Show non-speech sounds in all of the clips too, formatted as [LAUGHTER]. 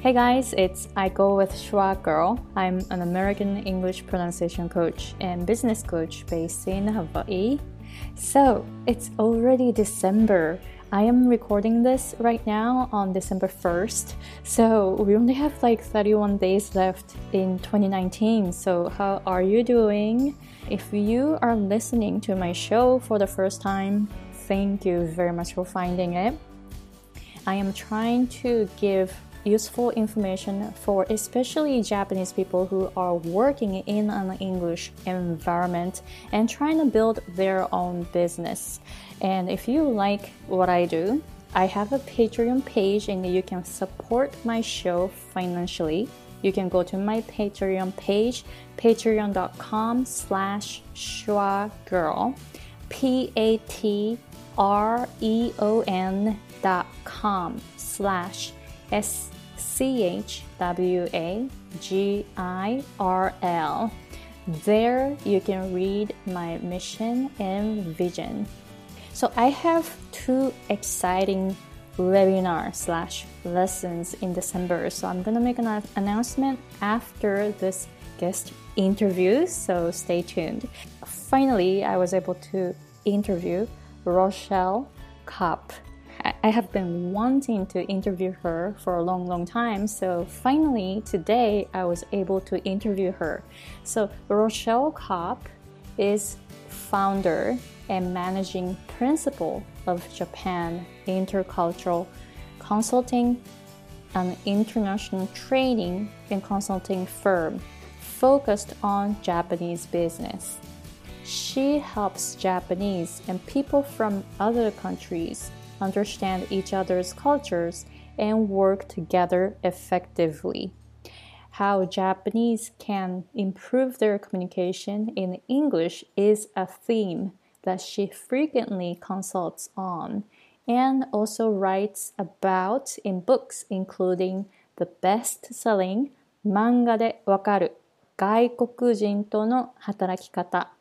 Hey guys, it's I Go with Schwa Girl. I'm an American English pronunciation coach and business coach based in Hawaii. So, it's already December. I am recording this right now on December 1st. So, we only have like 31 days left in 2019. So, how are you doing? If you are listening to my show for the first time, thank you very much for finding it. I am trying to give useful information for especially Japanese people who are working in an English environment and trying to build their own business. And if you like what I do, I have a Patreon page and you can support my show financially. You can go to my Patreon page, patreon.com slash girl, P-A-T-R-E-O-N dot com slash C H W A G I R L. There you can read my mission and vision. So I have two exciting webinar slash lessons in December. So I'm gonna make an announcement after this guest interview. So stay tuned. Finally, I was able to interview Rochelle Kopp. I have been wanting to interview her for a long, long time. So finally, today, I was able to interview her. So Rochelle Kopp is founder and managing principal of Japan Intercultural Consulting, an international training and consulting firm focused on Japanese business. She helps Japanese and people from other countries understand each other's cultures, and work together effectively. How Japanese can improve their communication in English is a theme that she frequently consults on and also writes about in books including the best-selling 漫画でわかる外国人との働き方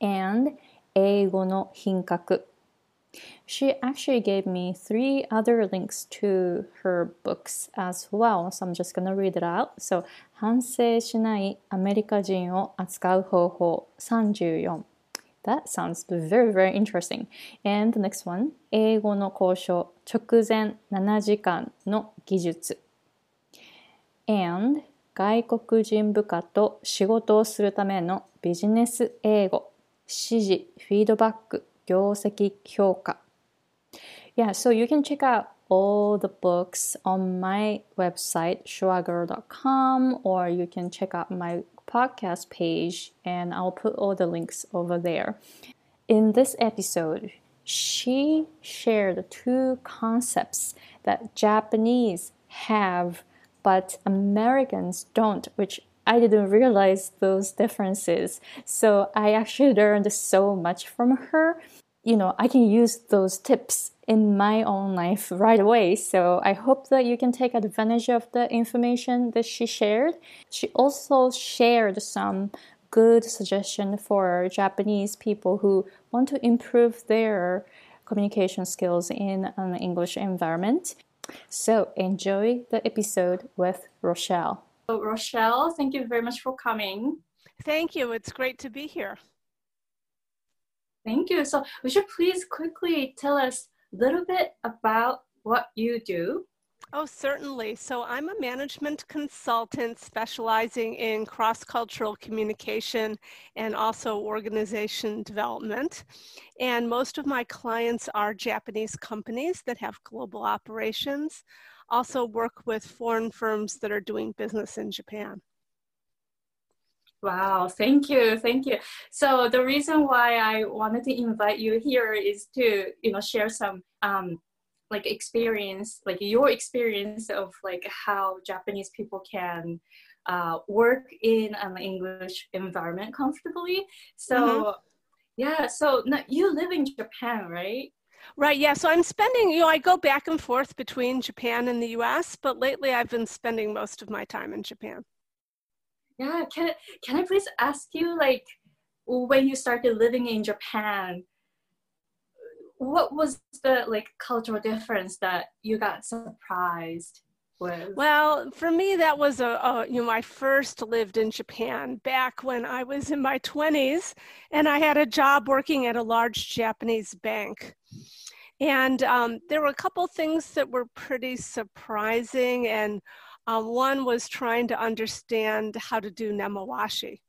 and 英語の品格 she actually gave me three other links to her books as well. So I'm just gonna read it out. So 反省しないアメリカ人を扱う方法34 That sounds very, very interesting. And the next one 英語の交渉直前7時間の技術 And 外国人部下と仕事をするためのビジネス英語指示フィードバック Yeah, so you can check out all the books on my website, schwagirl.com, or you can check out my podcast page, and I'll put all the links over there. In this episode, she shared two concepts that Japanese have but Americans don't, which I didn't realize those differences. So I actually learned so much from her. You know, I can use those tips in my own life right away. So I hope that you can take advantage of the information that she shared. She also shared some good suggestion for Japanese people who want to improve their communication skills in an English environment. So enjoy the episode with Rochelle. So Rochelle, thank you very much for coming. Thank you. It's great to be here. Thank you. So would you please quickly tell us a little bit about what you do? Oh, certainly. So I'm a management consultant specializing in cross cultural communication and also organization development. And most of my clients are Japanese companies that have global operations. Also, work with foreign firms that are doing business in Japan. Wow, thank you, thank you. So the reason why I wanted to invite you here is to, you know, share some um, like experience, like your experience of like how Japanese people can uh, work in an English environment comfortably. So mm-hmm. yeah, so now you live in Japan, right? Right, yeah. So I'm spending, you know, I go back and forth between Japan and the US, but lately I've been spending most of my time in Japan yeah can can i please ask you like when you started living in japan what was the like cultural difference that you got surprised with? Well, for me, that was a, a, you know, I first lived in Japan back when I was in my 20s, and I had a job working at a large Japanese bank. And um, there were a couple things that were pretty surprising, and um, one was trying to understand how to do nemawashi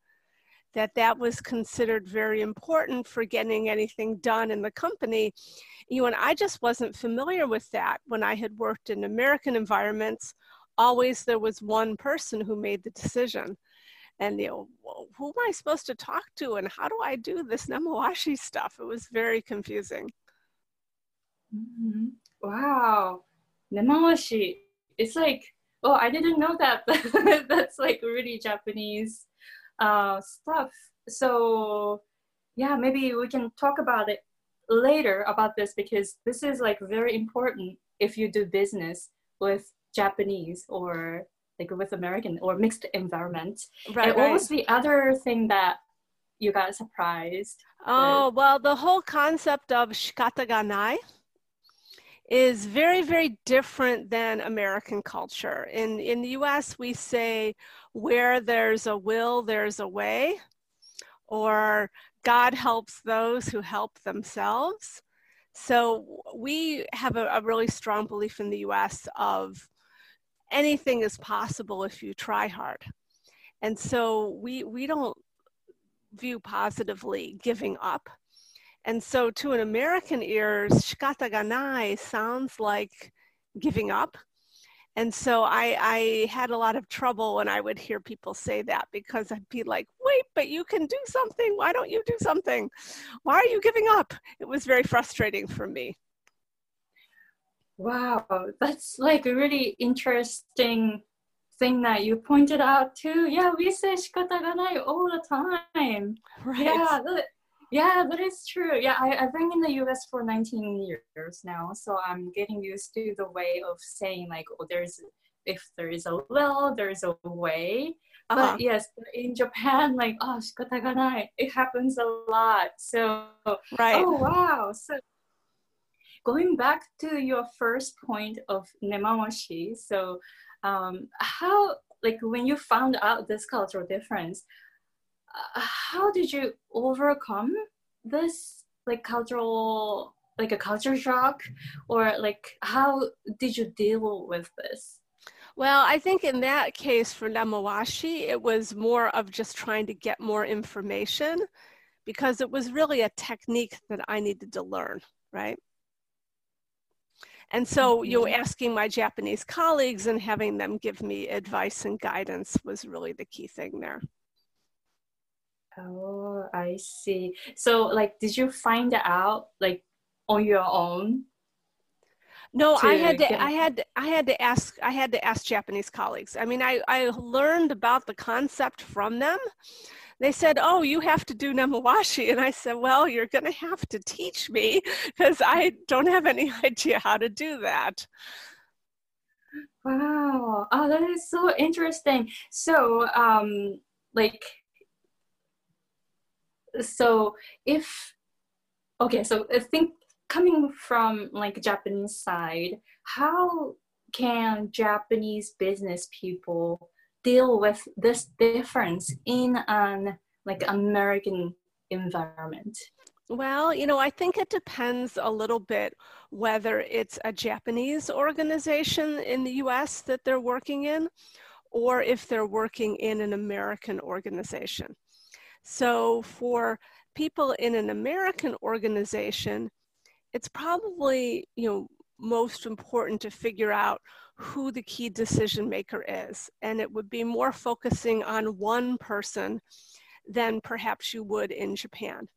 that that was considered very important for getting anything done in the company. You know, and I just wasn't familiar with that when I had worked in American environments. Always there was one person who made the decision. And you know, who am I supposed to talk to and how do I do this nemawashi stuff? It was very confusing. Mm-hmm. Wow. Nemawashi. It's like, oh, I didn't know that. [LAUGHS] That's like really Japanese uh, stuff. So yeah, maybe we can talk about it later about this because this is like very important if you do business with Japanese or like with American or mixed environment. Right. And what was the other thing that you got surprised? Oh, with? well, the whole concept of shikata ga nai is very, very different than American culture. In, in the US, we say, where there's a will, there's a way, or God helps those who help themselves. So we have a, a really strong belief in the US of anything is possible if you try hard. And so we, we don't view positively giving up and so to an American ear, shikata ga nai sounds like giving up. And so I, I had a lot of trouble when I would hear people say that because I'd be like, wait, but you can do something. Why don't you do something? Why are you giving up? It was very frustrating for me. Wow, that's like a really interesting thing that you pointed out too. Yeah, we say shikata ga nai all the time. Right. Yeah, yeah, that is true. Yeah, I, I've been in the US for 19 years now, so I'm getting used to the way of saying like, oh, there's if there is a will, there's a way. Uh-huh. But yes, in Japan, [LAUGHS] like, oh, shikata it happens a lot. So, right. oh, wow. So, going back to your first point of nemawashi, so um, how, like, when you found out this cultural difference, how did you overcome this like cultural like a culture shock or like how did you deal with this well, I think in that case for Nemawashi, it was more of just trying to get more information because it was really a technique that I needed to learn, right? And so, you know, mm-hmm. asking my Japanese colleagues and having them give me advice and guidance was really the key thing there. Oh, I see. So, like, did you find out like on your own? No, I had to. Get... I had. I had to ask. I had to ask Japanese colleagues. I mean, I I learned about the concept from them. They said, "Oh, you have to do nemawashi," and I said, "Well, you're going to have to teach me because I don't have any [LAUGHS] idea how to do that." Wow! Oh, that is so interesting. So, um, like so if okay so i think coming from like japanese side how can japanese business people deal with this difference in an like american environment well, you know, I think it depends a little bit whether it's a Japanese organization in the US that they're working in or if they're working in an American organization. So for people in an American organization, it's probably, you know, most important to figure out who the key decision maker is. And it would be more focusing on one person than perhaps you would in Japan.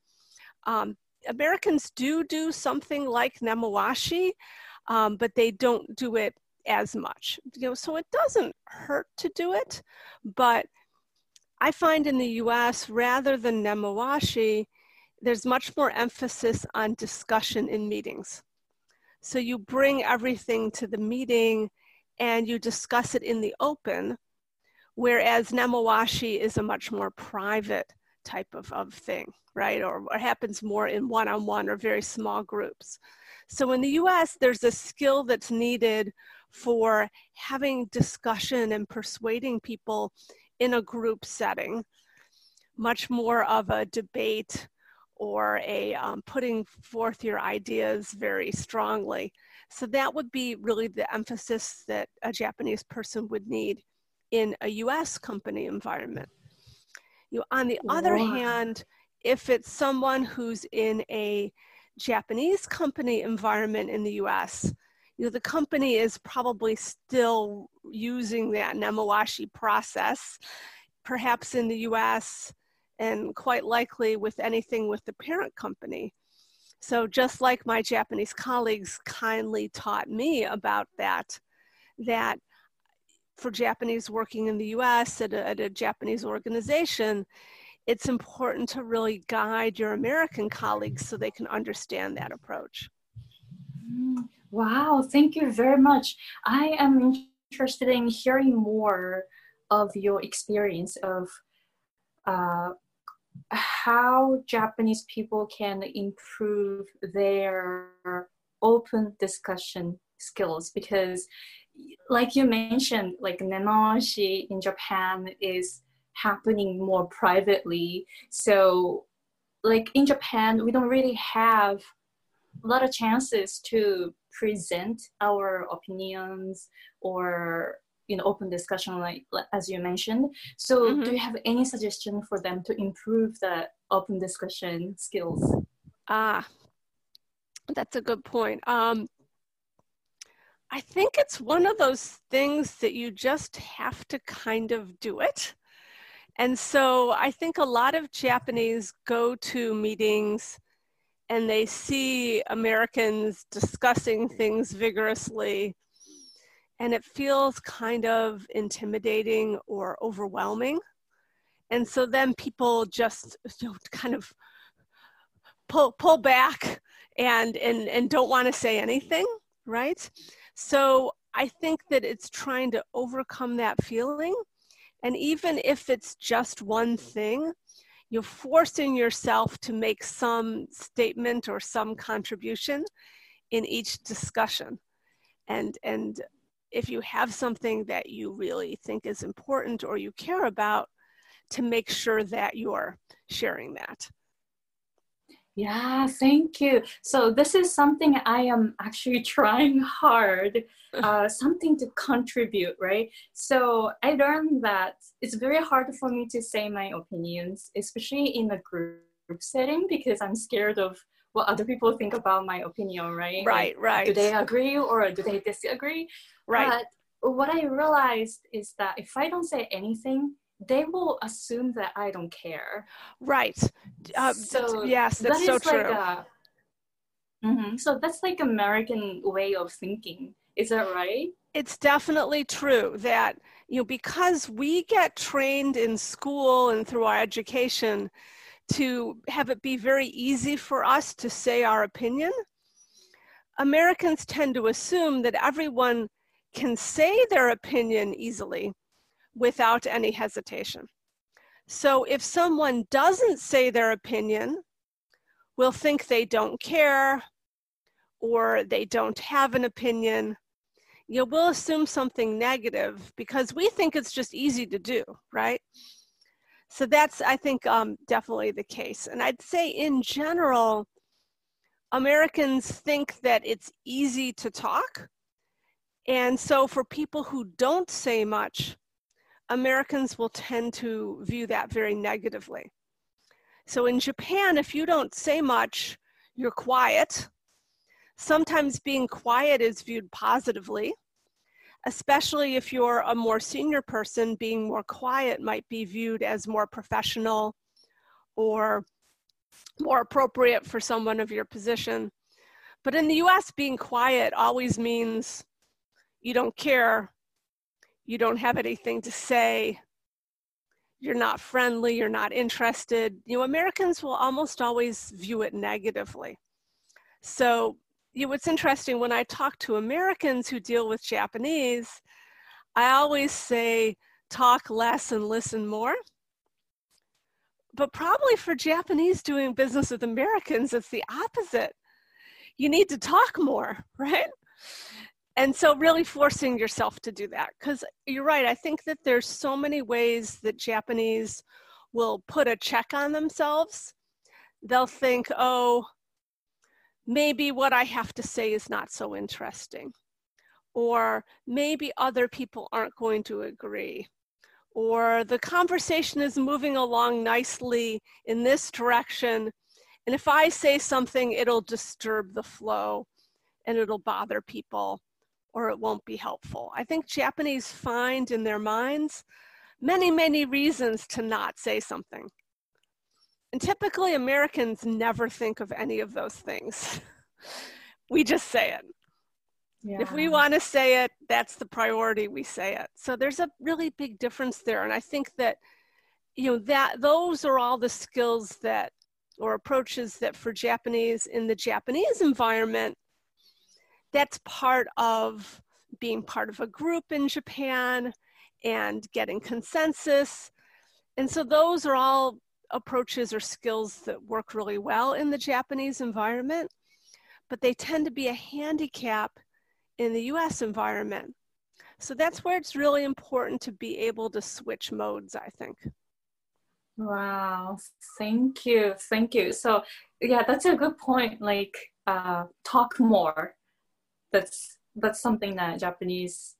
Um, Americans do do something like nemawashi, um, but they don't do it as much. You know, so it doesn't hurt to do it, but I find in the US, rather than nemawashi, there's much more emphasis on discussion in meetings. So you bring everything to the meeting and you discuss it in the open, whereas nemawashi is a much more private type of, of thing, right? Or, or happens more in one-on-one or very small groups. So in the US, there's a skill that's needed for having discussion and persuading people in a group setting, much more of a debate or a um, putting forth your ideas very strongly. So that would be really the emphasis that a Japanese person would need in a US company environment. You know, on the other hand, if it's someone who's in a Japanese company environment in the US, you know, the company is probably still using that Nemawashi process, perhaps in the US and quite likely with anything with the parent company. So just like my Japanese colleagues kindly taught me about that, that for Japanese working in the US at a, at a Japanese organization, it's important to really guide your American colleagues so they can understand that approach. Wow, thank you very much. I am interested in hearing more of your experience of uh, how Japanese people can improve their open discussion skills because like you mentioned like nemawashi in Japan is happening more privately so like in Japan we don't really have a lot of chances to present our opinions or you know open discussion like, as you mentioned. So mm-hmm. do you have any suggestion for them to improve the open discussion skills? Ah that's a good point. Um, i think it's one of those things that you just have to kind of do it. And so i think a lot of japanese go to meetings and they see americans discussing things vigorously and it feels kind of intimidating or overwhelming. And so then people just you know, kind of pull pull back and and and don't want to say anything, right? So I think that it's trying to overcome that feeling. And even if it's just one thing, you're forcing yourself to make some statement or some contribution in each discussion. And and if you have something that you really think is important or you care about, to make sure that you're sharing that. Yeah, thank you. So this is something I am actually [LAUGHS] trying hard, uh, something to contribute, right? So I learned that it's very hard for me to say my opinions, especially in a group setting, because I'm scared of what other people think about my opinion, right? Right, like, right. Do they agree or do they disagree? Right. But what I realized is that if I don't say anything, they will assume that I don't care. Right. Uh, so yes, that's that so true. Like a, mm-hmm. So that's like American way of thinking. Is that right? It's definitely true that you know because we get trained in school and through our education to have it be very easy for us to say our opinion. Americans tend to assume that everyone can say their opinion easily without any hesitation. So if someone doesn't say their opinion, we'll think they don't care or they don't have an opinion. You know, we'll assume something negative because we think it's just easy to do, right? So that's, I think, um, definitely the case. And I'd say in general, Americans think that it's easy to talk and so, for people who don't say much, Americans will tend to view that very negatively. So, in Japan, if you don't say much, you're quiet. Sometimes being quiet is viewed positively, especially if you're a more senior person, being more quiet might be viewed as more professional or more appropriate for someone of your position. But in the US, being quiet always means you don't care, you don't have anything to say, you're not friendly, you're not interested. You know, Americans will almost always view it negatively. So, you know, what's interesting when I talk to Americans who deal with Japanese, I always say talk less and listen more. But probably for Japanese doing business with Americans, it's the opposite. You need to talk more, [LAUGHS] right? And so really forcing yourself to do that because you're right i think that there's so many ways that japanese will put a check on themselves. They'll think oh maybe what i have to say is not so interesting or maybe other people aren't going to agree or the conversation is moving along nicely in this direction and if i say something it'll disturb the flow and it'll bother people or it won't be helpful. I think Japanese find in their minds many, many reasons to not say something. And typically, Americans never think of any of those things. [LAUGHS] we just say it. Yeah. If we want to say it, that's the priority, we say it. So there's a really big difference there. And I think that, you know, that those are all the skills that or approaches that for Japanese in the Japanese environment that's part of being part of a group in Japan and getting consensus. And so those are all approaches or skills that work really well in the Japanese environment, but they tend to be a handicap in the US environment. So that's where it's really important to be able to switch modes, I think. Wow, thank you, thank you. So yeah, that's a good point. Like uh, talk more that's that's something that Japanese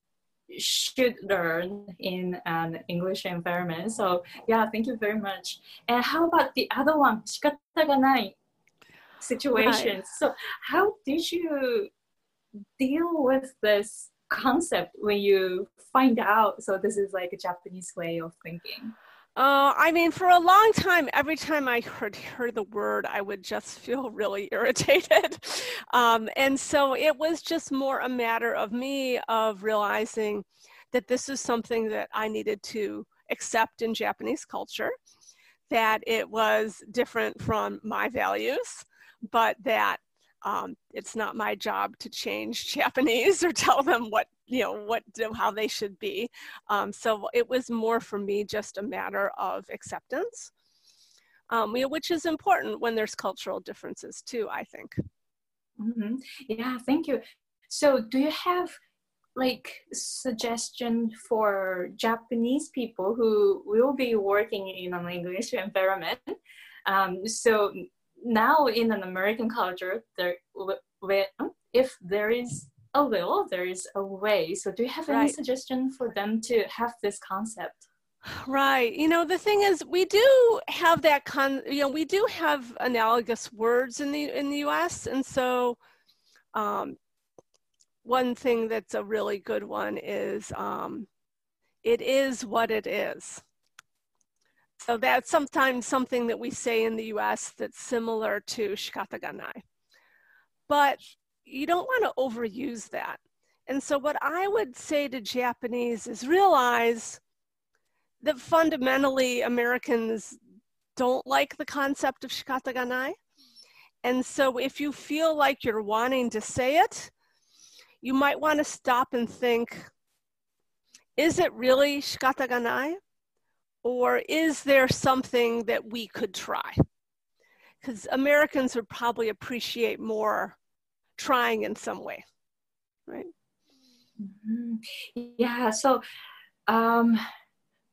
should learn in an English environment. So yeah, thank you very much. And how about the other one, shikata ga nai situation? Right. So how did you deal with this concept when you find out? So this is like a Japanese way of thinking. Uh, I mean, for a long time, every time I heard heard the word, I would just feel [LAUGHS] really irritated, [LAUGHS] um, and so it was just more a matter of me of realizing that this is something that I needed to accept in Japanese culture, that it was different from my values, but that um, it's not my job to change [LAUGHS] Japanese or tell them what you know what how they should be. Um, so it was more for me just a matter of acceptance um, you know, which is important when there's cultural differences too i think. Mm-hmm. yeah thank you. So do you have like suggestion for japanese people who will be working in an english environment? Um, so now in an american culture there if there is a will, there is a way. So, do you have any suggestion for them to have this concept? Right. You know, the thing is, we do have that con. You know, we do have analogous words in the in the U.S. And so, um, one thing that's a really good one is, um, "It is what it is." So that's sometimes something that we say in the U.S. that's similar to "shikata ga nai." But you don't want to overuse that. And so, what I would say to Japanese is realize that fundamentally Americans don't like the concept of shikata ga nai. And so, if you feel like you're wanting to say it, you might want to stop and think is it really shikata ga nai? Or is there something that we could try? Because Americans would probably appreciate more trying in some way right mm-hmm. yeah so um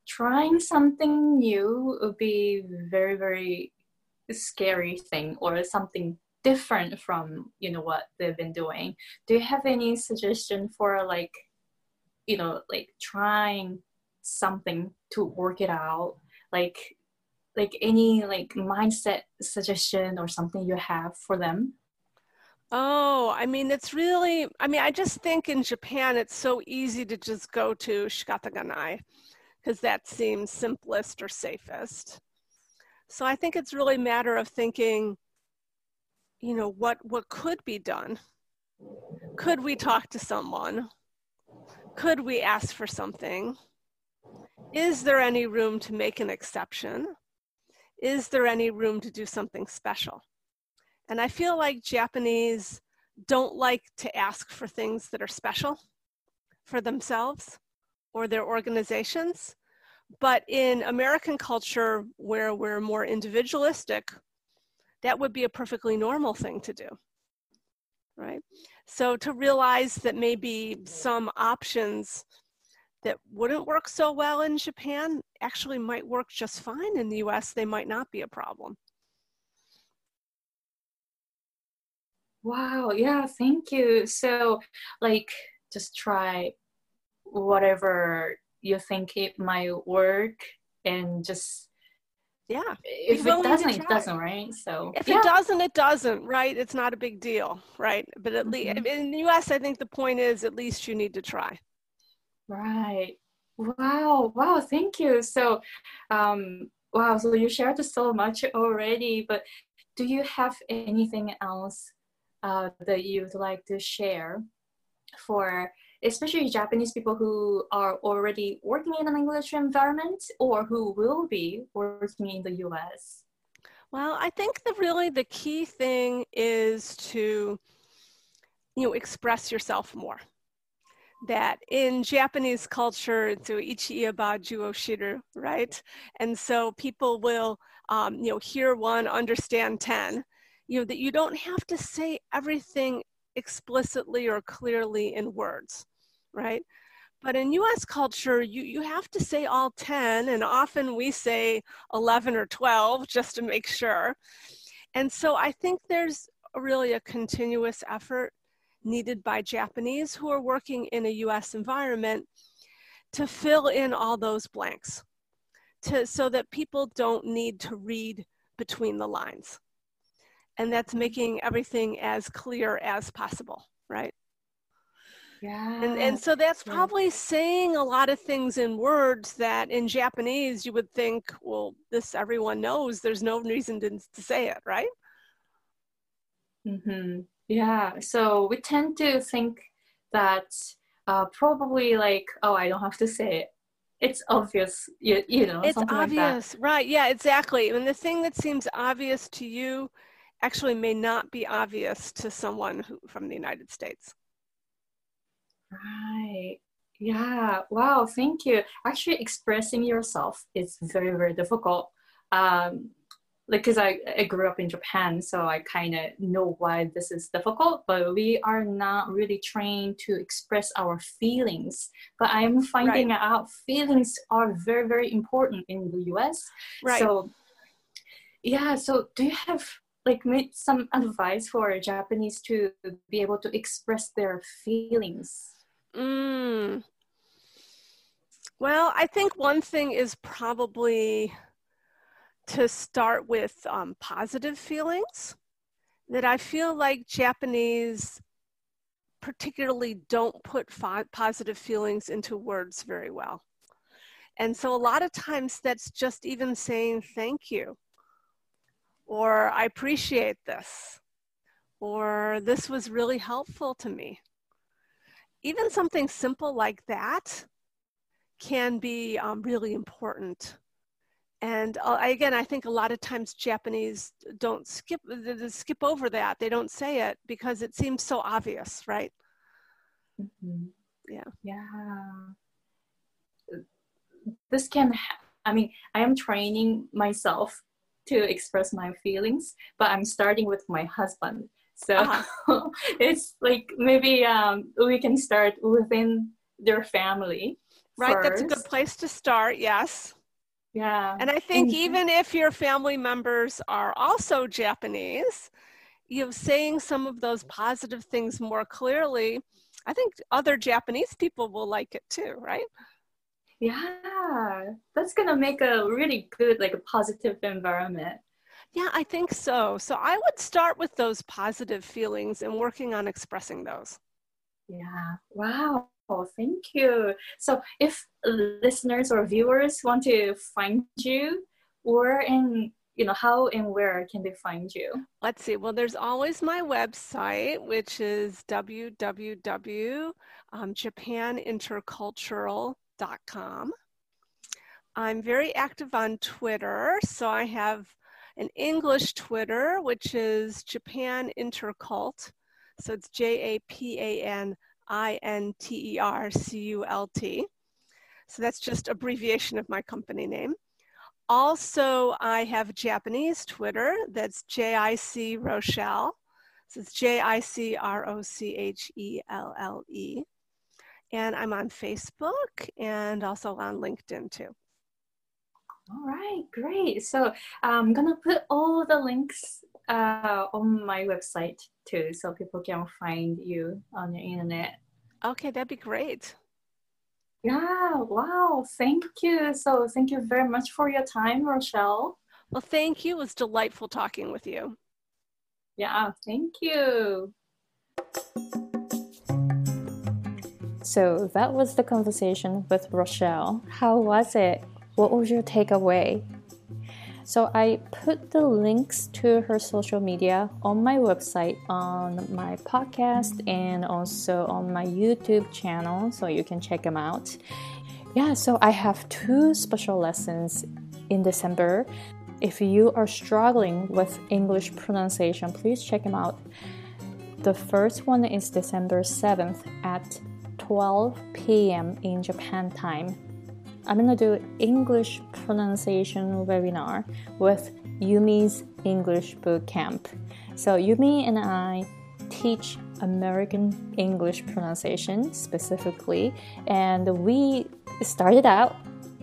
trying something new would be very very scary thing or something different from you know what they've been doing do you have any suggestion for like you know like trying something to work it out like like any like mindset suggestion or something you have for them Oh, I mean, it's really, I mean, I just think in Japan, it's so easy to just go to Shikataganai because that seems simplest or safest. So I think it's really a matter of thinking, you know, what, what could be done? Could we talk to someone? Could we ask for something? Is there any room to make an exception? Is there any room to do something special? And I feel like Japanese don't like to ask for things that are special for themselves or their organizations. But in American culture, where we're more individualistic, that would be a perfectly normal thing to do. Right? So to realize that maybe some options that wouldn't work so well in Japan actually might work just fine in the US, they might not be a problem. Wow, yeah, thank you. So, like, just try whatever you think it might work and just yeah if it doesn't it doesn't right so if yeah. it doesn't it doesn't right it's not a big deal right but at least mm-hmm. in the us i think the point is at least you need to try right wow wow thank you so um wow so you shared so much already but do you have anything else uh, that you'd like to share for especially Japanese people who are already working in an English environment or who will be working in the US? Well, I think the really the key thing is to you know express yourself more. That in Japanese culture, it's ichi juo shiru, right? And so people will um, you know hear one, understand ten. You know that you don't have to say everything explicitly or clearly in words right? But in US culture, you, you have to say all 10, and often we say 11 or 12 just to make sure. And so I think there's really a continuous effort needed by Japanese who are working in a US environment to fill in all those blanks to, so that people don't need to read between the lines. And that's making everything as clear as possible, right? Yeah. And, and so that's probably saying a lot of things in words that in Japanese you would think, well, this everyone knows. There's no reason to, to say it, right? Mm-hmm. Yeah. So we tend to think that uh, probably like, oh, I don't have to say it. It's obvious, you, you know. It's obvious, like right? Yeah, exactly. And the thing that seems obvious to you actually may not be obvious to someone who, from the United States. Right. Yeah. Wow. Thank you. Actually, expressing yourself is very, very difficult. Um, like, because I, I grew up in Japan, so I kind of know why this is difficult, but we are not really trained to express our feelings. But I'm finding right. out feelings are very, very important in the US. Right. So, yeah. So, do you have like some advice for Japanese to be able to express their feelings? Mm. Well, I think one thing is probably to start with um, positive feelings. That I feel like Japanese particularly don't put fo- positive feelings into words very well. And so a lot of times that's just even saying thank you, or I appreciate this, or this was really helpful to me even something simple like that can be um, really important. And uh, again, I think a lot of times Japanese don't skip skip over that. They don't say it because it seems so obvious, right? Mm-hmm. Yeah. Yeah. This can. I mean, I am training myself to express my feelings, but I'm starting with my husband so uh-huh. [LAUGHS] it's like maybe um, we can start within their family. Right, first. that's a good place to start, yes. Yeah. And I think and, even if your family members are also Japanese, you know, saying some of those positive things more clearly, I think other Japanese people will like it too, right? Yeah, that's gonna make a really good, like a positive environment. Yeah, I think so. So I would start with those positive feelings and working on expressing those. Yeah. Wow. Oh, thank you. So if listeners or viewers want to find you, where and you know how and where can they find you? Let's see. Well, there's always my website, which is www.japanintercultural.com. I'm very active on Twitter, so I have an English Twitter, which is Japan Intercult. So it's J A P A N I N T E R C U L T. So that's just abbreviation of my company name. Also, I have Japanese Twitter, that's JIC Rochelle. So it's J I C R O C H E L L E. And I'm on Facebook and also on LinkedIn too. All right, great. So I'm gonna put all the links uh, on my website too, so people can find you on the internet. Okay, that'd be great. Yeah, wow, thank you. So thank you very much for your time, Rochelle. Well, thank you. It was delightful talking with you. Yeah, thank you. So that was the conversation with Rochelle. How was it? What was your takeaway? So I put the links to her social media on my website, on my podcast, and also on my YouTube channel, so you can check them out. Yeah, so I have two special lessons in December. If you are struggling with English pronunciation, please check them out. The first one is December 7th at 12 p.m. in Japan time. I'm gonna do English pronunciation webinar with Yumi's English Boot Camp. So Yumi and I teach American English pronunciation specifically, and we started out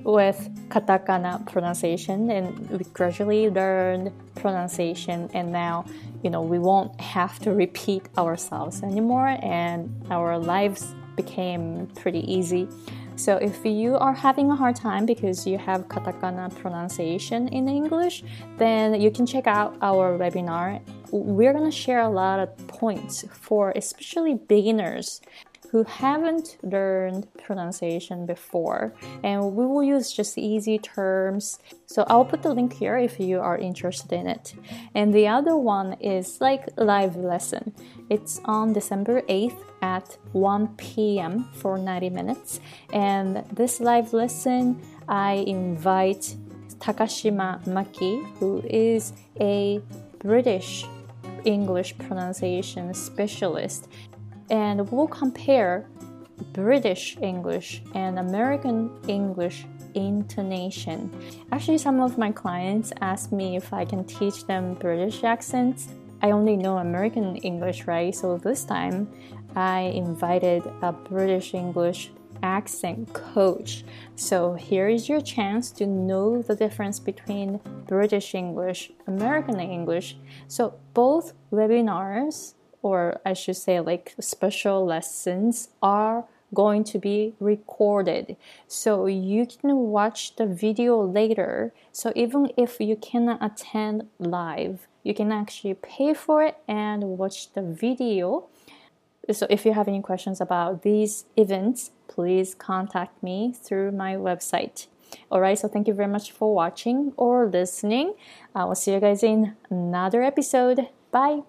with katakana pronunciation and we gradually learned pronunciation and now you know we won't have to repeat ourselves anymore and our lives became pretty easy so if you are having a hard time because you have katakana pronunciation in English, then you can check out our webinar. We're going to share a lot of points for especially beginners who haven't learned pronunciation before. And we will use just easy terms. So i'll put the link here if you are interested in it. And the other one is like live lesson. It's on december 8th at 1 p.m for 90 minutes. And this live lesson i invite takashima maki who is a british English pronunciation specialist and we'll compare British English and American English intonation. Actually, some of my clients ask me if I can teach them British accents. I only know American English, right? So this time I invited a British English accent coach. So here is your chance to know the difference between British English, American English. So both webinars or I should say, like special lessons are going to be recorded. So you can watch the video later. So even if you cannot attend live, you can actually pay for it and watch the video. So if you have any questions about these events, please contact me through my website. Alright, so thank you very much for watching or listening. I will see you guys in another episode. Bye.